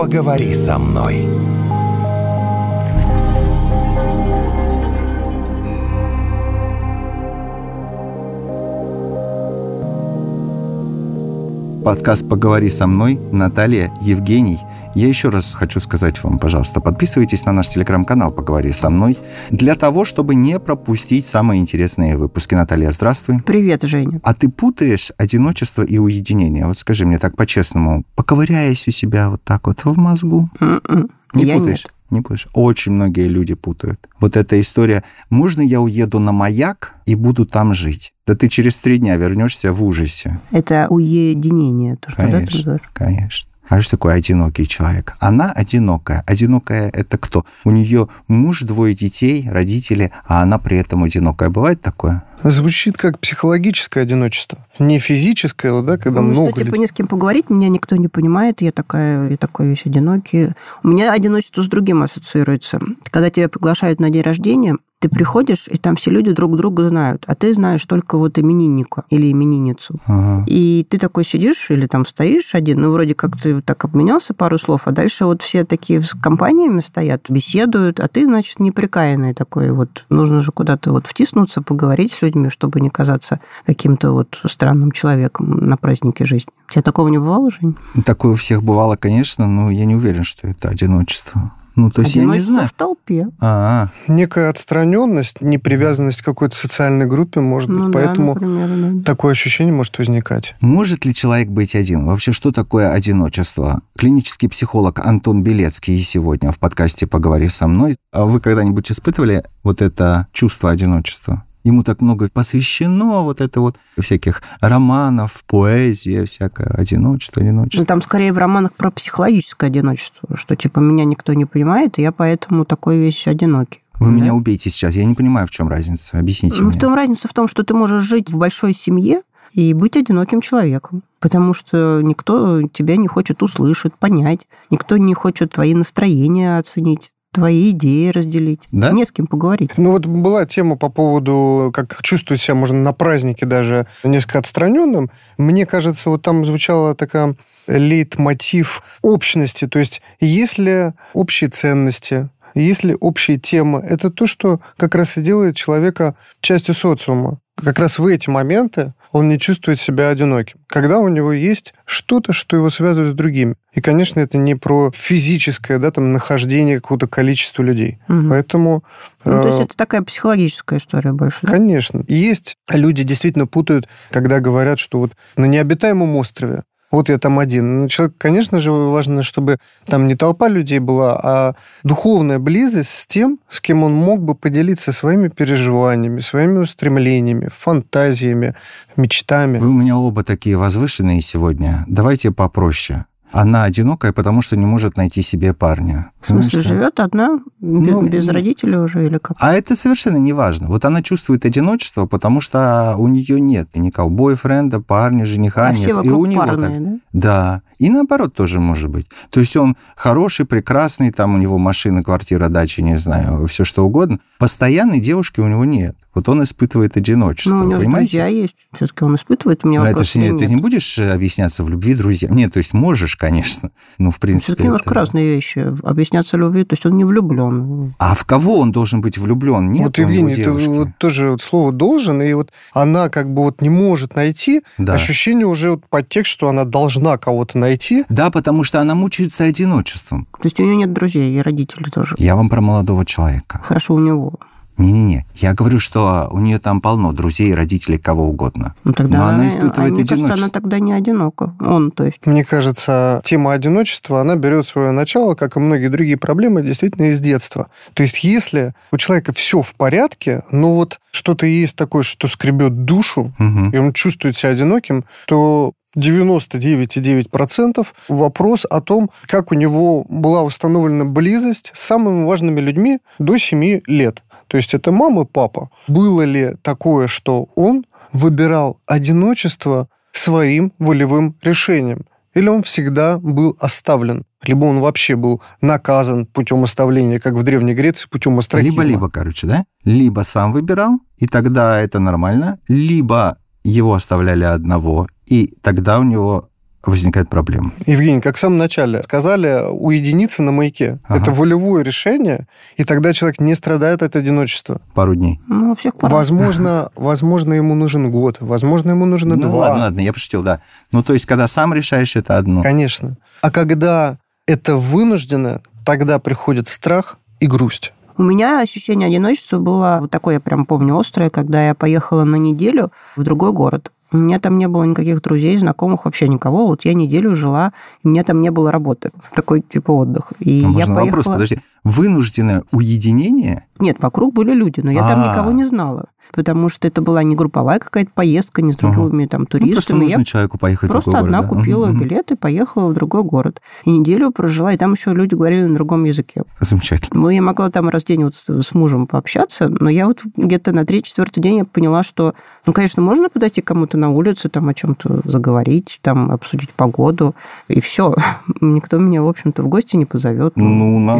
Поговори со мной. Подкаст «Поговори со мной», Наталья, Евгений. Я еще раз хочу сказать вам, пожалуйста, подписывайтесь на наш телеграм-канал «Поговори со мной» для того, чтобы не пропустить самые интересные выпуски. Наталья, здравствуй. Привет, Женя. А ты путаешь одиночество и уединение? Вот скажи мне так по-честному, поковыряясь у себя вот так вот в мозгу. М-м. Не Я путаешь? нет. Не путаешь? Очень многие люди путают. Вот эта история. Можно я уеду на маяк и буду там жить? Да ты через три дня вернешься в ужасе. Это уединение, то, что да, ты Конечно, называешь. конечно. А что такое одинокий человек? Она одинокая. Одинокая это кто? У нее муж, двое детей, родители, а она при этом одинокая. Бывает такое? Звучит как психологическое одиночество. Не физическое, вот, да, когда Ну, много что, типа, не с кем поговорить, меня никто не понимает, я такая, я такой весь одинокий. У меня одиночество с другим ассоциируется. Когда тебя приглашают на день рождения, ты приходишь, и там все люди друг друга знают, а ты знаешь только вот именинника или именинницу. Ага. И ты такой сидишь или там стоишь один, ну, вроде как ты так обменялся пару слов, а дальше вот все такие с компаниями стоят, беседуют, а ты, значит, неприкаянный такой вот. Нужно же куда-то вот втиснуться, поговорить с людьми, чтобы не казаться каким-то вот странным человеком на празднике жизни. У тебя такого не бывало, Жень? Такое у всех бывало, конечно, но я не уверен, что это одиночество. Ну, то есть я не знаю. в толпе. А, Некая отстраненность, непривязанность к какой-то социальной группе, может Ну быть, да, поэтому например, да. такое ощущение может возникать. может ли человек быть один? Вообще, что такое одиночество? Клинический психолог Антон Белецкий сегодня в подкасте «Поговори со мной». А вы когда-нибудь испытывали вот это чувство одиночества? Ему так много посвящено, вот это вот всяких романов, поэзия, всякое одиночество, Ну, одиночество. там скорее в романах про психологическое одиночество, что типа меня никто не понимает, и я поэтому такой весь одинокий. Вы Да. меня убейте сейчас, я не понимаю, в чем разница. Объясните Ну, мне. в том разница в том, что ты можешь жить в большой семье и быть одиноким человеком, потому что никто тебя не хочет услышать, понять, никто не хочет твои настроения оценить, твои идеи разделить. Да? Не с кем поговорить. Ну вот была тема по поводу, как чувствовать себя можно на празднике даже несколько отстраненным. Мне кажется, вот там звучала такая лейтмотив общности. То есть если общие ценности, если общие темы, это то, что как раз и делает человека частью социума. Как раз в эти моменты он не чувствует себя одиноким. Когда у него есть что-то, что его связывает с другими. И, конечно, это не про физическое да, там, нахождение какого-то количества людей. Мгм. Поэтому... Ну, то есть э, это такая психологическая история больше, да? Конечно. Есть люди действительно путают, когда говорят, что вот на необитаемом острове вот я там один. Ну, человек, конечно же, важно, чтобы там не толпа людей была, а духовная близость с тем, с кем он мог бы поделиться своими переживаниями, своими устремлениями, фантазиями, мечтами. Вы у меня оба такие возвышенные сегодня. Давайте попроще. Она одинокая, потому что не может найти себе парня. В смысле, да? живет одна, бе- Ну, без родителей уже или как? А это совершенно не важно. Вот она чувствует одиночество, потому что у нее нет никакого бойфренда, парня, жениха А нет. все И у вокруг него так. парные, да? Да. И наоборот тоже может быть. То есть он хороший, прекрасный, там у него машина, квартира, дача, не знаю, все что угодно. Постоянной девушки у него нет. Вот он испытывает одиночество. Ну, у него же понимаете? друзья есть. Все-таки он испытывает. У меня Но это вопрос ж не- ты не будешь э, объясняться в любви друзьям? Нет, то есть можешь, конечно. Ну, в принципе. Все-таки немножко это- разные вещи. Объясняться любви, то есть он не влюблен. А в кого он должен быть влюблен? Нет вот, Евгений, это вот тоже вот слово «должен», и вот она как бы вот не может найти, Да. ощущение уже вот подтекст, что она должна кого-то найти, Да, потому что она мучается одиночеством. То есть у нее нет друзей, и родителей тоже. Я вам про молодого человека. Хорошо у него. Не-не-не. Я говорю, что у нее там полно друзей, родителей, кого угодно. Ну, тогда Но она испытывает а мне кажется, она тогда не одинока. Он, то есть. Мне кажется, тема одиночества, она берет свое начало, как и многие другие проблемы, действительно из детства. То есть если у человека все в порядке, но вот что-то есть такое, что скребет душу, Мгм. и он чувствует себя одиноким, то 99,9% вопрос о том, как у него была установлена близость с самыми важными людьми до 7 лет. То есть это мама папа. Было ли такое, что он выбирал одиночество своим волевым решением? Или он всегда был оставлен? Либо он вообще был наказан путем оставления, как в Древней Греции, путем остракизма. Либо-либо, короче, да? Либо сам выбирал, и тогда это нормально, либо его оставляли одного, и тогда у него возникает проблема. Евгений, как в самом начале сказали, уединиться на маяке. Ага. Это волевое решение, и тогда человек не страдает от одиночества. Пару дней. Ну, всех по-разному. Возможно, возможно, ему нужен год, возможно, ему нужно ну, два. ладно, ладно, я пошутил, да. Ну, то есть, когда сам решаешь, это одно. Конечно. А когда это вынуждено, тогда приходит страх и грусть. У меня ощущение одиночества было вот такое, я прям помню, острое, когда я поехала на неделю в другой город. У меня там не было никаких друзей, знакомых, вообще никого. Вот я неделю жила, и у меня там не было работы. Такой типа отдых. И Ну, я можно поехала... вопрос, подожди. Вынужденное уединение? Нет, вокруг были люди, но я там А. никого не знала. Потому что это была не групповая какая-то поездка, не с другими там Ну, просто туристами. нужно я человеку поехать просто одна город, да? купила мгм. билет и поехала в другой город. И неделю прожила, и там еще люди говорили на другом языке. Замечательно. Ну, я могла там раз в день вот с, мужем пообщаться, но я вот где-то на третий-четвертый день я поняла, что, ну, конечно, можно подойти кому-то на улице, там о чем-то заговорить, там обсудить погоду, и все. Никто меня, в общем-то, в гости не позовет. Ну,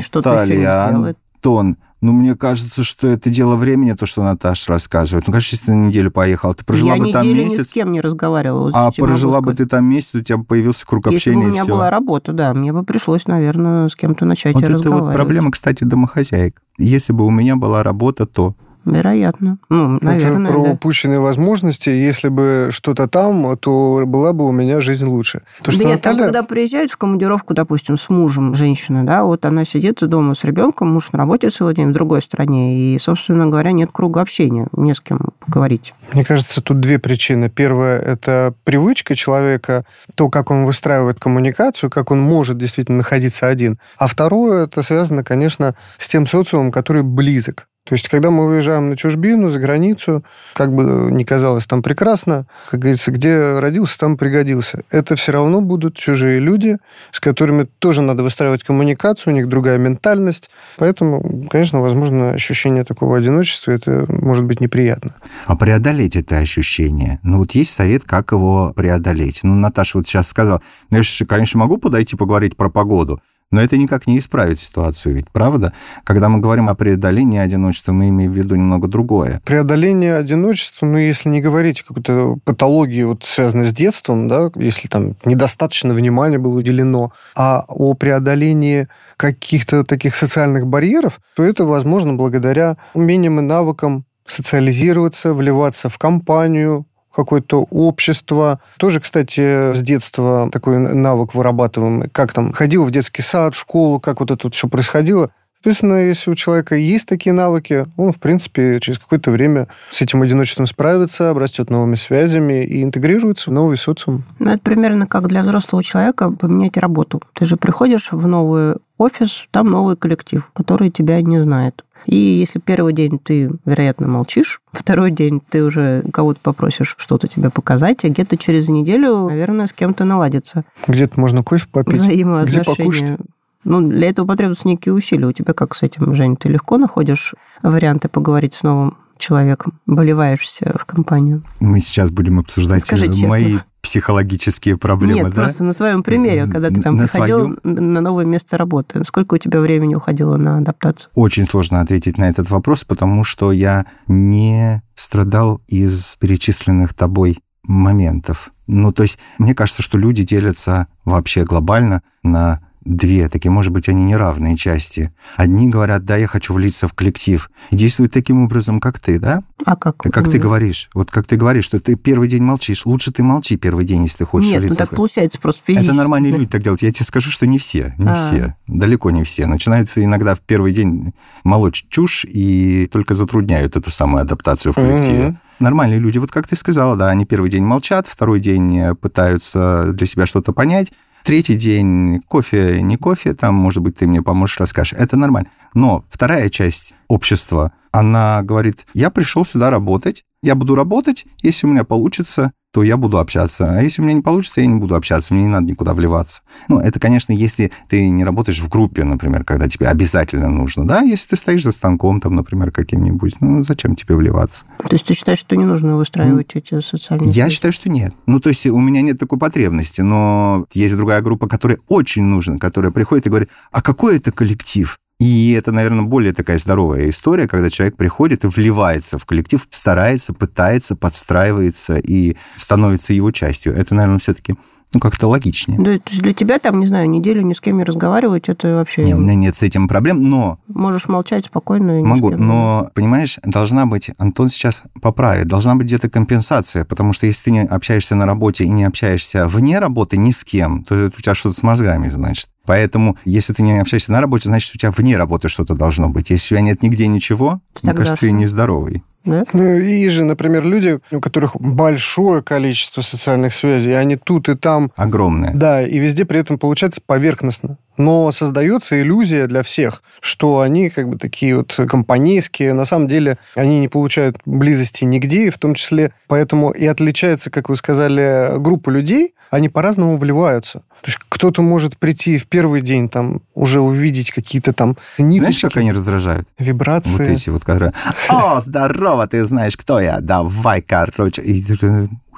и сделает. Антон, ну, мне кажется, что это дело времени, то, что Наташа рассказывает. Ну, конечно, если ты на неделю поехала, ты прожила я бы там неделю ни с месяц, кем не разговаривала. вот а прожила бы ты там месяц, у тебя бы появился круг Если бы общения у и меня все. была работа, да, мне бы пришлось, наверное, с кем-то начать Вот это разговаривать. вот проблема, кстати, домохозяек. Если бы у меня была работа, то... Вероятно. Ну, Это наверное, про да. упущенные возможности. Если бы что-то там, то была бы у меня жизнь лучше. То, что да нет, там, Наталья- когда приезжают в командировку, допустим, с мужем женщина, да, вот она сидит дома с ребенком, муж на работе целый день в другой стране, и, собственно говоря, нет круга общения, не с кем поговорить. Мне кажется, тут две причины. Первая – это привычка человека, то, как он выстраивает коммуникацию, как он может действительно находиться один. А второе – это связано, конечно, с тем социумом, который близок. То есть, когда мы выезжаем на чужбину, за границу, как бы ни казалось там прекрасно, как говорится, где родился, там пригодился. Это все равно будут чужие люди, с которыми тоже надо выстраивать коммуникацию, у них другая ментальность. Поэтому, конечно, возможно, ощущение такого одиночества, это может быть неприятно. А преодолеть это ощущение? Ну, вот есть совет, как его преодолеть. Ну, Наташа вот сейчас сказала, ну, я же, конечно, могу подойти поговорить про погоду, но это никак не исправит ситуацию, ведь правда? Когда мы говорим о преодолении одиночества, мы имеем в виду немного другое. Преодоление одиночества, ну, если не говорить о какой-то патологии, вот, связанной с детством, да, если там недостаточно внимания было уделено, а о преодолении каких-то таких социальных барьеров, то это возможно благодаря умениям и навыкам социализироваться, вливаться в компанию, какое-то общество. Тоже, кстати, с детства такой навык вырабатываем. Как там, ходил в детский сад, школу, как вот это вот все происходило. Соответственно, если у человека есть такие навыки, он, в принципе, через какое-то время с этим одиночеством справится, обрастет новыми связями и интегрируется в новый социум. Ну, это примерно как для взрослого человека поменять работу. Ты же приходишь в новый офис, там новый коллектив, который тебя не знает. И если первый день ты, вероятно, молчишь, второй день ты уже кого-то попросишь что-то тебе показать, а где-то через неделю, наверное, с кем-то наладится Где-то можно кофе попить, где взаимоотношения. покушать. Ну, для этого потребуются некие усилия. У тебя как с этим, Жень? Ты легко находишь варианты поговорить с новым человеком, болеваешься в компанию? Мы сейчас будем обсуждать Скажи э, честно. мои психологические проблемы, Нет, да? просто на своем примере, когда ты там На приходил своем? на новое место работы. Сколько у тебя времени уходило на адаптацию? Очень сложно ответить на этот вопрос, потому что я не страдал из перечисленных тобой моментов. Ну, то есть, мне кажется, что люди делятся вообще глобально на две, такие, может быть, они неравные части. Одни говорят, да, я хочу влиться в коллектив, и действуют таким образом, как ты, да? А как? Как ты говоришь, вот как ты говоришь, что ты первый день молчишь, лучше ты молчи первый день, если ты хочешь Нет, ну влиться так в получается просто физически. это нормальные люди так делают. Я тебе скажу, что не все. Не А. все. Далеко не все. Начинают иногда в первый день молоть чушь и только затрудняют эту самую адаптацию в коллективе. Мгм. Нормальные люди, вот как ты сказала, да, они первый день молчат, второй день э, пытаются для себя что-то понять, третий день кофе, не кофе, там, может быть, ты мне поможешь, расскажешь. Это нормально. Но вторая часть общества, она говорит, я пришел сюда работать, я буду работать, если у меня получится, то я буду общаться. А если у меня не получится, я не буду общаться, мне не надо никуда вливаться. Ну, это, конечно, если ты не работаешь в группе, например, когда тебе обязательно нужно, да, если ты стоишь за станком, там, например, каким-нибудь, ну, зачем тебе вливаться? То есть ты считаешь, что не нужно выстраивать эти социальные Я связи? считаю, что нет. Ну, то есть у меня нет такой потребности, но есть другая группа, которая очень нужна, которая приходит и говорит, а какой это коллектив? И это, наверное, более такая здоровая история, когда человек приходит и вливается в коллектив, старается, пытается, подстраивается и становится его частью. Это, наверное, все-таки ну, как-то логичнее. Да, то есть для тебя там, не знаю, неделю ни с кем не разговаривать, это вообще... Не, у меня нет с этим проблем, но... Можешь молчать спокойно. И Могу, но, понимаешь, должна быть, Антон сейчас поправит, должна быть где-то компенсация, потому что если ты не общаешься на работе и не общаешься вне работы ни с кем, то у тебя что-то с мозгами, значит. Поэтому, если ты не общаешься на работе, значит, у тебя вне работы что-то должно быть. Если у тебя нет нигде ничего, Тогда мне кажется, ты нездоровый. Да? Ну, и же, например, люди, у которых большое количество социальных связей, они тут и там. Огромное. Да, и везде при этом получается поверхностно. Но создается иллюзия для всех, что они как бы такие вот компанейские. На самом деле они не получают близости нигде, в том числе поэтому и отличается, как вы сказали, группа людей, они по-разному вливаются. То есть кто-то может прийти в первый день, там, уже увидеть какие-то там ниточки. Знаешь, как они раздражают? Вибрации. Вот эти вот, которые... О, здорово, ты знаешь, кто я? Давай, короче. И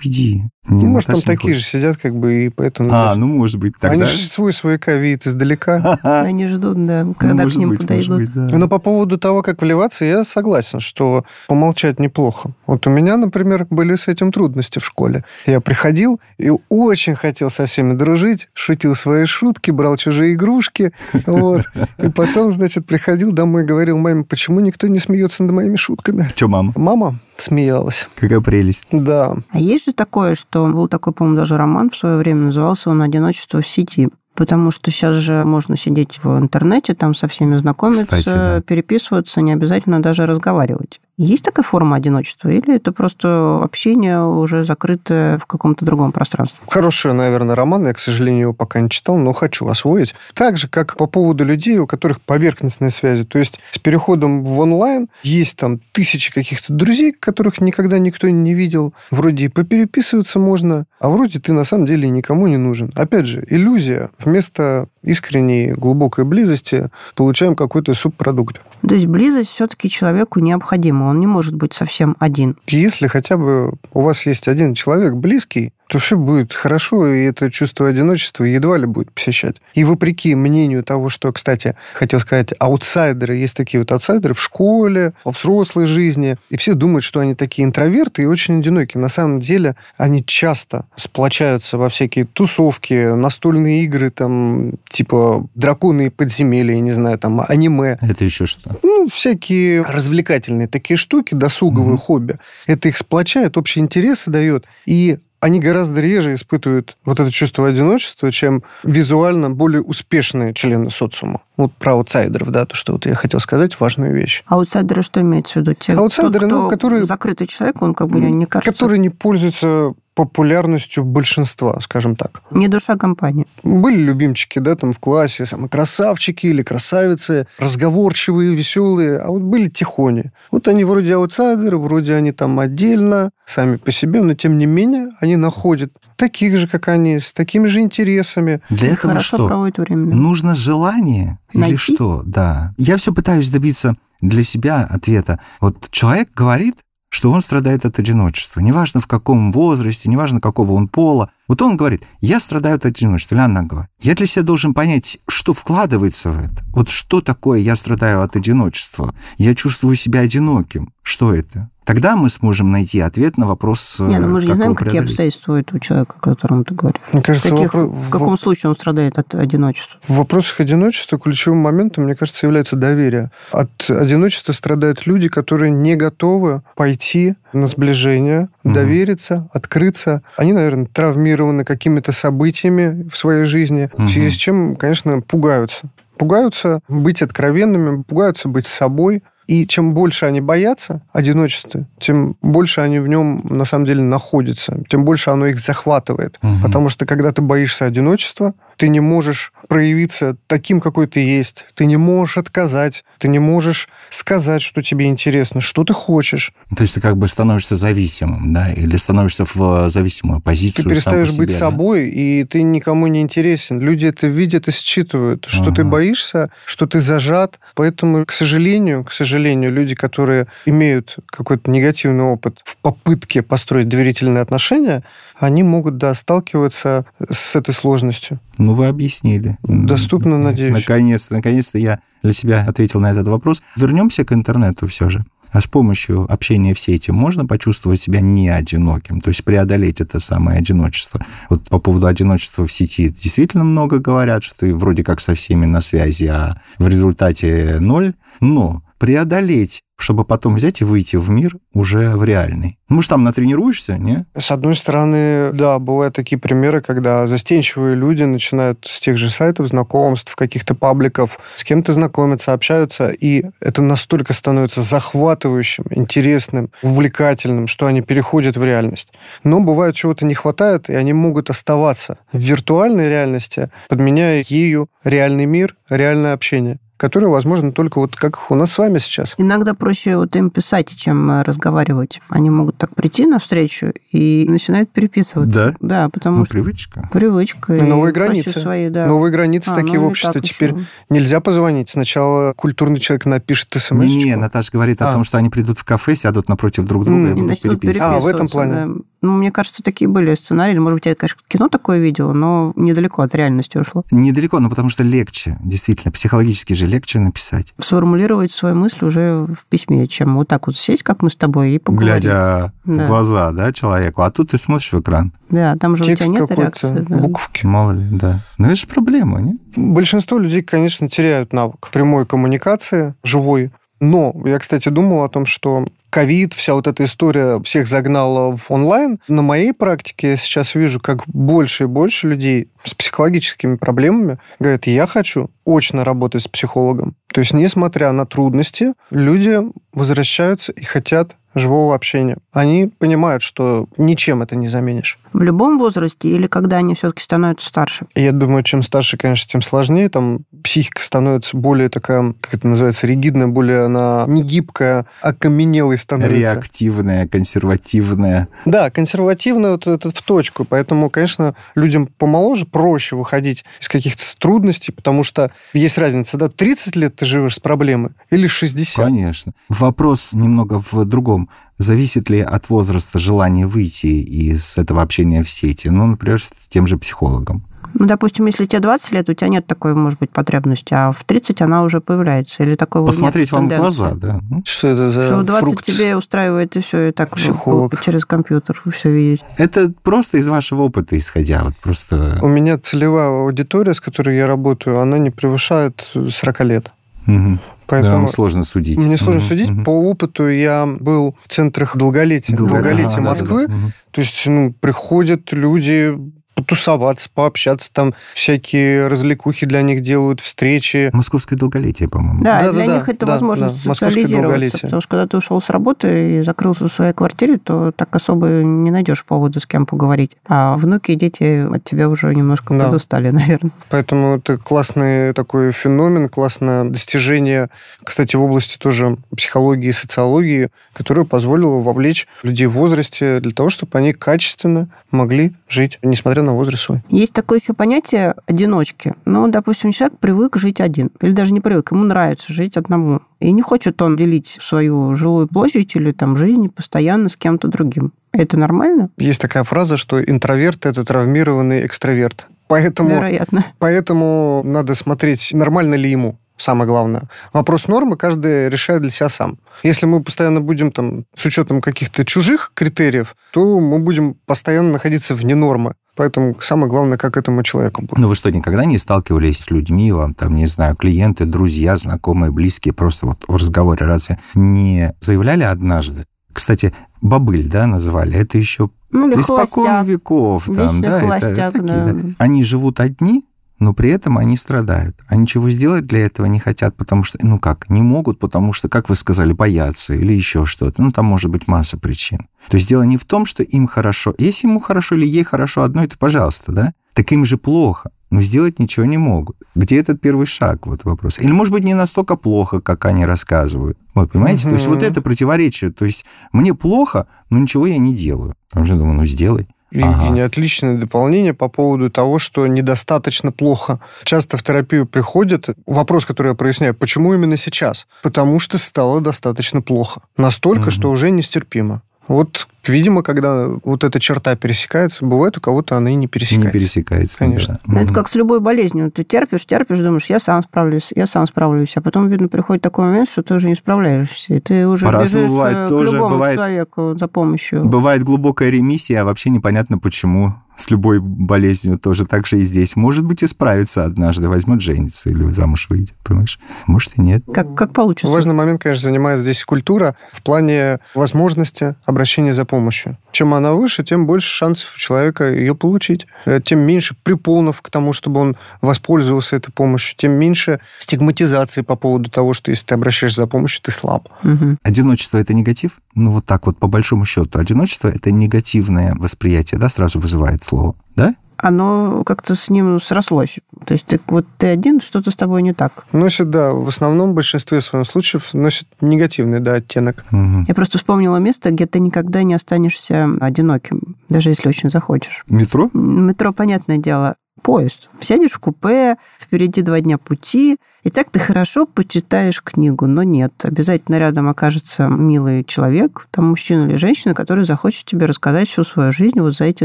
уйди. Ну, может, там такие хочет. же сидят, как бы, и поэтому... А, ну, может быть, тогда... Они же свой свояка видят издалека. Они ждут, да, ну, когда к ним подойдут. Но по поводу того, как вливаться, я согласен, что помолчать неплохо. Вот у меня, например, были с этим трудности в школе. Я приходил и очень хотел со всеми дружить, шутил свои шутки, брал чужие игрушки, вот. И потом, значит, приходил домой и говорил маме, почему никто не смеется над моими шутками? Че, мама? Мама смеялась. Какая прелесть. Да. А есть же такое, что был такой, по-моему, даже роман в свое время, назывался он «Одиночество в сети». Потому что сейчас же можно сидеть в интернете, там со всеми знакомиться, Кстати, да. переписываться, не обязательно даже разговаривать. Есть такая форма одиночества или это просто общение уже закрытое в каком-то другом пространстве? Хороший, наверное, роман. Я, к сожалению, его пока не читал, но хочу освоить. Так же, как по поводу людей, у которых поверхностные связи. То есть с переходом в онлайн есть там тысячи каких-то друзей, которых никогда никто не видел. Вроде и попереписываться можно, а вроде ты на самом деле никому не нужен. Опять же, иллюзия. Вместо искренней, глубокой близости получаем какой-то субпродукт. То есть близость все-таки человеку необходима, он не может быть совсем один. Если хотя бы у вас есть один человек близкий, то все будет хорошо, и это чувство одиночества едва ли будет посещать. И вопреки мнению того, что, кстати, хотел сказать, аутсайдеры, есть такие вот аутсайдеры в школе, во взрослой жизни, и все думают, что они такие интроверты и очень одинокие. На самом деле они часто сплочаются во всякие тусовки, настольные игры, там, типа драконы и подземелья, не знаю, там, аниме. Это еще что? Ну, всякие развлекательные такие штуки, досуговые mm-hmm. хобби. Это их сплочает, общие интересы дает. И они гораздо реже испытывают вот это чувство одиночества, чем визуально более успешные члены социума. Вот про аутсайдеров, да, то, что вот я хотел сказать, важную вещь. Аутсайдеры что имеется в виду? Те, аутсайдеры, тот, ну, которые... Закрытый человек, он как бы, не кажется... Которые не пользуются популярностью большинства, скажем так. Не душа компании. Были любимчики, да, там в классе, самые красавчики или красавицы, разговорчивые, веселые, а вот были тихони. Вот они вроде аутсайдеры, вроде они там отдельно, сами по себе, но тем не менее они находят таких же, как они, с такими же интересами. Для этого Хорошо что? проводят время. Нужно желание Найти? или что? Да. Я все пытаюсь добиться для себя ответа. Вот человек говорит, что он страдает от одиночества. Неважно, в каком возрасте, неважно, какого он пола. Вот он говорит, я страдаю от одиночества. Или она говорит, я для себя должен понять, что вкладывается в это. Вот что такое я страдаю от одиночества? Я чувствую себя одиноким. Что это? Тогда мы сможем найти ответ на вопрос, Не, ну мы же не знаем, какие обстоятельства у этого человека, о котором ты говоришь. Мне кажется, Каких, вопрос... в каком случае он страдает от одиночества? В вопросах одиночества ключевым моментом, мне кажется, является доверие. От одиночества страдают люди, которые не готовы пойти на сближение, угу. довериться, открыться. Они, наверное, травмированы какими-то событиями в своей жизни, угу. в связи с чем, конечно, пугаются пугаются быть откровенными, пугаются быть собой, и чем больше они боятся одиночества, тем больше они в нем на самом деле находятся, тем больше оно их захватывает. Угу. Потому что когда ты боишься одиночества, ты не можешь проявиться таким, какой ты есть. Ты не можешь отказать, ты не можешь сказать, что тебе интересно, что ты хочешь. То есть ты как бы становишься зависимым, да, или становишься в зависимую позицию. Ты перестаешь себе, быть да? собой, и ты никому не интересен. Люди это видят и считывают, что ага. ты боишься, что ты зажат. Поэтому, к сожалению, к сожалению, люди, которые имеют какой-то негативный опыт в попытке построить доверительные отношения, они могут, да, сталкиваться с этой сложностью. Ну, вы объяснили. Доступно, надеюсь. Наконец-то, наконец-то я для себя ответил на этот вопрос. Вернемся к интернету все же. А с помощью общения в сети можно почувствовать себя не одиноким, то есть преодолеть это самое одиночество. Вот по поводу одиночества в сети действительно много говорят, что ты вроде как со всеми на связи, а в результате ноль. Но преодолеть чтобы потом взять и выйти в мир уже в реальный. Ну, может, там натренируешься, не? С одной стороны, да, бывают такие примеры, когда застенчивые люди начинают с тех же сайтов знакомств, каких-то пабликов, с кем-то знакомиться, общаются, и это настолько становится захватывающим, интересным, увлекательным, что они переходят в реальность. Но бывает, чего-то не хватает, и они могут оставаться в виртуальной реальности, подменяя ею реальный мир, реальное общение которые возможно только вот как у нас с вами сейчас. Иногда проще вот им писать, чем э, разговаривать. Они могут так прийти на встречу и начинают переписываться. Да? Да, потому ну, что... привычка. Привычка. Новые границы. Свои, да. Новые границы а, такие ну, в обществе. Теперь еще. нельзя позвонить. Сначала культурный человек напишет смс Не, Наташа говорит А. о том, что они придут в кафе, сядут напротив друг друга и и будут переписываться. А, в этом плане. да. Ну, мне кажется, такие были сценарии. Может быть, я, конечно, кино такое видела, но недалеко от реальности ушло. Недалеко, но потому что легче, действительно, психологически же легче написать. Сформулировать свою мысль уже в письме, чем вот так вот сесть, как мы с тобой, и поговорить. Глядя Да. в глаза, да, человеку. А тут ты смотришь в экран. Да, там же у Текст тебя нет реакции. да. буковки. Мало ли, да. Но это же проблема, не? Большинство людей, конечно, теряют навык прямой коммуникации, живой. Но я, кстати, думал о том, что ковид, вся вот эта история всех загнала в онлайн. На моей практике я сейчас вижу, как больше и больше людей с психологическими проблемами говорят, я хочу очно работать с психологом. То есть, несмотря на трудности, люди возвращаются и хотят живого общения. Они понимают, что ничем это не заменишь. В любом возрасте или когда они все-таки становятся старше? Я думаю, чем старше, конечно, тем сложнее. Там психика становится более такая, как это называется, ригидная, более она не гибкая, окаменелой становится. Реактивная, консервативная. Да, консервативная вот это в точку. Поэтому, конечно, людям помоложе проще выходить из каких-то трудностей, потому что есть разница, да, 30 лет ты живешь с проблемой или 60. Конечно. Вопрос немного в другом. Зависит ли от возраста желание выйти из этого общения в сети? Ну, например, с тем же психологом. Ну, допустим, если тебе 20 лет, у тебя нет такой, может быть, потребности, а в 30 она уже появляется. Или такого Посмотреть нет вам в глаза, да. Что это за Что в 20 фрукт? тебе устраивает и все, и так Психолог. через компьютер все видеть. Это просто из вашего опыта исходя. Вот просто... У меня целевая аудитория, с которой я работаю, она не превышает 40 лет. Да, Поэтому вам сложно судить. Мне сложно Мгм, судить. мгм. По опыту я был в центрах долголетия, Долголетие. долголетия да, Москвы. да, да. Мгм. То есть, ну, приходят люди потусоваться, пообщаться, там всякие развлекухи для них делают, встречи. Московское долголетие, по-моему. Да, Да, для да, них это да, возможность да, социализироваться. Потому что когда ты ушел с работы и закрылся в своей квартире, то так особо не найдешь повода с кем поговорить. А внуки и дети от тебя уже немножко Да. подустали, наверное. Поэтому это классный такой феномен, классное достижение, кстати, в области тоже психологии и социологии, которое позволило вовлечь людей в возрасте для того, чтобы они качественно могли жить, несмотря на возраст свой. Есть такое еще понятие одиночки. Ну, допустим, человек привык жить один. Или даже не привык, ему нравится жить одному. И не хочет он делить свою жилую площадь или там жизнь постоянно с кем-то другим. Это нормально? Есть такая фраза, что интроверт – это травмированный экстраверт. Поэтому, Вероятно. поэтому надо смотреть, нормально ли ему. Самое главное. Вопрос нормы каждый решает для себя сам. Если мы постоянно будем там с учетом каких-то чужих критериев, то мы будем постоянно находиться вне нормы. Поэтому самое главное, как этому человеку будет. Ну, вы что, никогда не сталкивались с людьми, вам там, не знаю, клиенты, друзья, знакомые, близкие, просто вот в разговоре разве не заявляли однажды? Кстати, бабыль, да, называли, это еще Ну, испокон холостяк. веков. Там, Вечный да, это- холостяк, такие, да. да. Они живут одни, но при этом они страдают. А ничего сделать для этого не хотят, потому что, ну как, не могут, потому что, как вы сказали, боятся или еще что-то. Ну, там может быть масса причин. То есть дело не в том, что им хорошо. Если ему хорошо или ей хорошо одно, это пожалуйста, да? Так им же плохо, но сделать ничего не могут. Где этот первый шаг? Вот вопрос. Или, может быть, не настолько плохо, как они рассказывают. Вот, понимаете? То есть вот это противоречие. То есть мне плохо, но ничего я не делаю. Я уже думаю, ну сделай. И, Ага. отличное дополнение по поводу того, что недостаточно плохо. Часто в терапию приходят, вопрос, который я проясняю, почему именно сейчас? Потому что стало достаточно плохо. Настолько, Мгм. что уже нестерпимо. Вот видимо, когда вот эта черта пересекается, бывает у кого-то она и не пересекается. Не пересекается. Конечно. Да. Это как с любой болезнью. Ты терпишь, терпишь, думаешь, я сам справлюсь, я сам справлюсь. А потом, видно, приходит такой момент, что ты уже не справляешься. И ты уже бежишь бывает э, к тоже, любому бывает- человеку за помощью. Бывает глубокая ремиссия, а вообще непонятно почему. С любой болезнью тоже так же и здесь. Может быть, и справится однажды, возьмет, женится или замуж выйдет, понимаешь? Может, и нет. Как, как получится. Важный момент, конечно, занимает здесь культура в плане возможности обращения за помощью. Чем она выше, тем больше шансов у человека ее получить. Э, Тем меньше препонов к тому, чтобы он воспользовался этой помощью, тем меньше стигматизации по поводу того, что если ты обращаешься за помощью, ты слаб. Мгм. Одиночество – это негатив? Ну, вот так вот, по большому счету. Одиночество – это негативное восприятие, да, сразу вызывает слово, да? Оно как-то с ним срослось. То есть ты, вот ты один, что-то с тобой не так. Носит, да, в основном в большинстве своих случаев носит негативный, да, оттенок. Мгм. Я просто вспомнила место, где ты никогда не останешься одиноким, даже если очень захочешь. Метро? Метро, понятное дело, поезд. Сядешь в купе, впереди два дня пути, и так ты хорошо почитаешь книгу, но нет. Обязательно рядом окажется милый человек, там мужчина или женщина, который захочет тебе рассказать всю свою жизнь вот за эти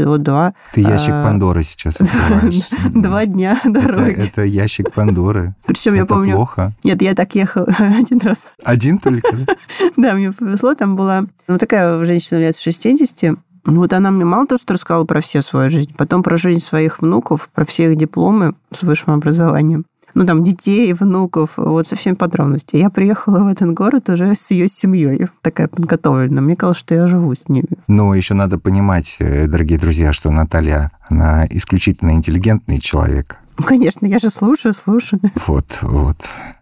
вот два, Ты ящик А, Пандоры сейчас открываешь. два дня дороги. это ящик Пандоры. Причем я помню... плохо. Нет, я так ехала один раз. Один только, да? Да, мне повезло. Там была ну, такая женщина лет 60. Вот она мне мало того, что рассказала про все свою жизнь, потом про жизнь своих внуков, про все их дипломы с высшим образованием. Ну, там, детей, внуков, вот со всеми подробностями. Я приехала в этот город уже с ее семьей, такая подготовленная. Мне казалось, что я живу с ними. Но еще надо понимать, э, дорогие друзья, что Наталья, она исключительно интеллигентный человек. Ну, конечно, я же слушаю, слушаю. Вот, вот.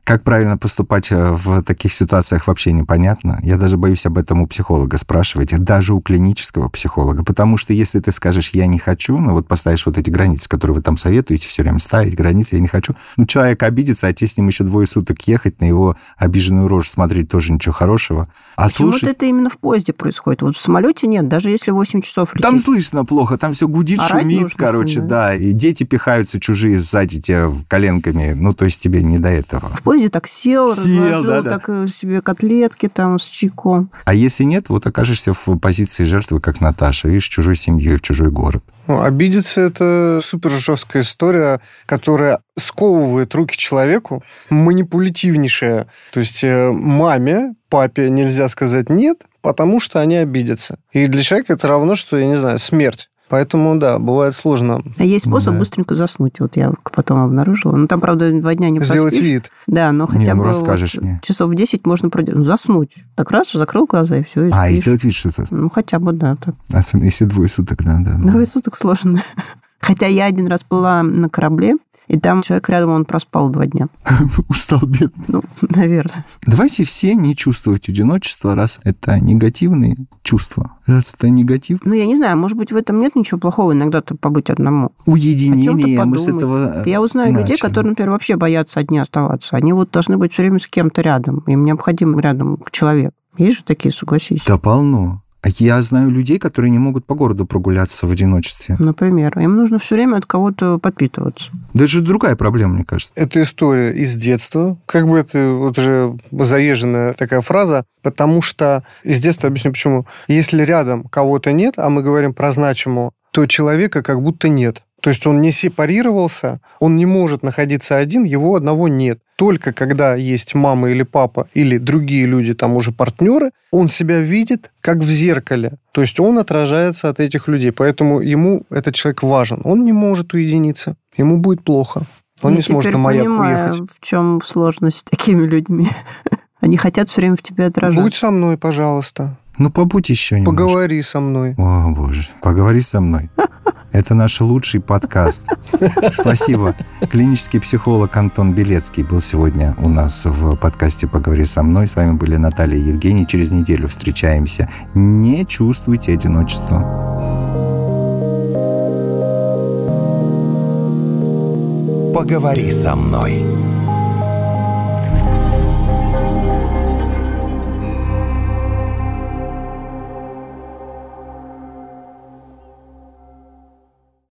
Как правильно поступать э, в таких ситуациях вообще непонятно. Я даже боюсь об этом у психолога спрашивать, даже у клинического психолога. Потому что если ты скажешь «я не хочу», ну вот поставишь вот эти границы, которые вы там советуете все время ставить, границы «я не хочу», ну человек обидится, а тебе с ним еще двое суток ехать, на его обиженную рожу смотреть тоже ничего хорошего. А Почему-то слушать... это именно в поезде происходит. Вот в самолете нет, даже если 8 часов лететь. Там слышно плохо, там все гудит, Орать шумит, нужно, короче, ли, да. И дети пихаются чужие сзади тебя коленками. Ну, то есть тебе не до этого. В поезде так сел, Сел, разложил да-да. так э, себе котлетки там с чайком. А если нет, вот окажешься в позиции жертвы, как Наташа, видишь, чужой семьей в чужой город. Ну, обидеться – это супер жесткая история, которая сковывает руки человеку, манипулятивнейшая. То есть э, маме, папе нельзя сказать «нет», потому что они обидятся. И для человека это равно, что, я не знаю, смерть. Поэтому, да, бывает сложно А есть способ Да. быстренько заснуть. Вот я потом обнаружила. Ну, там, правда, два дня не сделать поспишь. вид. Да, но Не, хотя ну, бы расскажешь вот мне. часов в 10 можно продержать. Ну, заснуть. Так раз, закрыл глаза, и все, и А, и спишь. сделать вид, что то Ну, хотя бы, да. Так. Особенно если двое суток, да, да. да. Двое суток сложно. Хотя я один раз была на корабле, и там человек рядом, он проспал два дня. Устал бедный. Ну, наверное. Давайте все не чувствовать одиночество, раз это негативные чувства. Раз это негатив, Ну, я не знаю, может быть, в этом нет ничего плохого иногда-то побыть одному. уединение, мы с этого Я узнаю людей, начали. которые, например, вообще боятся одни оставаться. Они вот должны быть все время с кем-то рядом. Им необходим рядом человек. Есть же такие, согласись. Да полно. А я знаю людей, которые не могут по городу прогуляться в одиночестве. Например, им нужно все время от кого-то подпитываться. Да это же другая проблема, мне кажется. Это история из детства. Как бы это вот уже заезженная такая фраза, потому что из детства объясню почему. Если рядом кого-то нет, а мы говорим про значимого, то человека как будто нет. То есть он не сепарировался, он не может находиться один, его одного нет. Только когда есть мама или папа или другие люди, там уже партнеры, он себя видит как в зеркале. То есть он отражается от этих людей. Поэтому ему этот человек важен. Он не может уединиться. Ему будет плохо. Он Я не сможет на маяк понимаю, уехать. в чем сложность с такими людьми. Они хотят все время в тебе отражаться. Будь со мной, пожалуйста. Ну, побудь еще немножко. Поговори со мной. О, боже, поговори со мной. Это наш лучший подкаст. Спасибо. Клинический психолог Антон Белецкий был сегодня у нас в подкасте «Поговори со мной». С вами были Наталья и Евгений. Через неделю встречаемся. Не чувствуйте одиночества. Поговори со мной.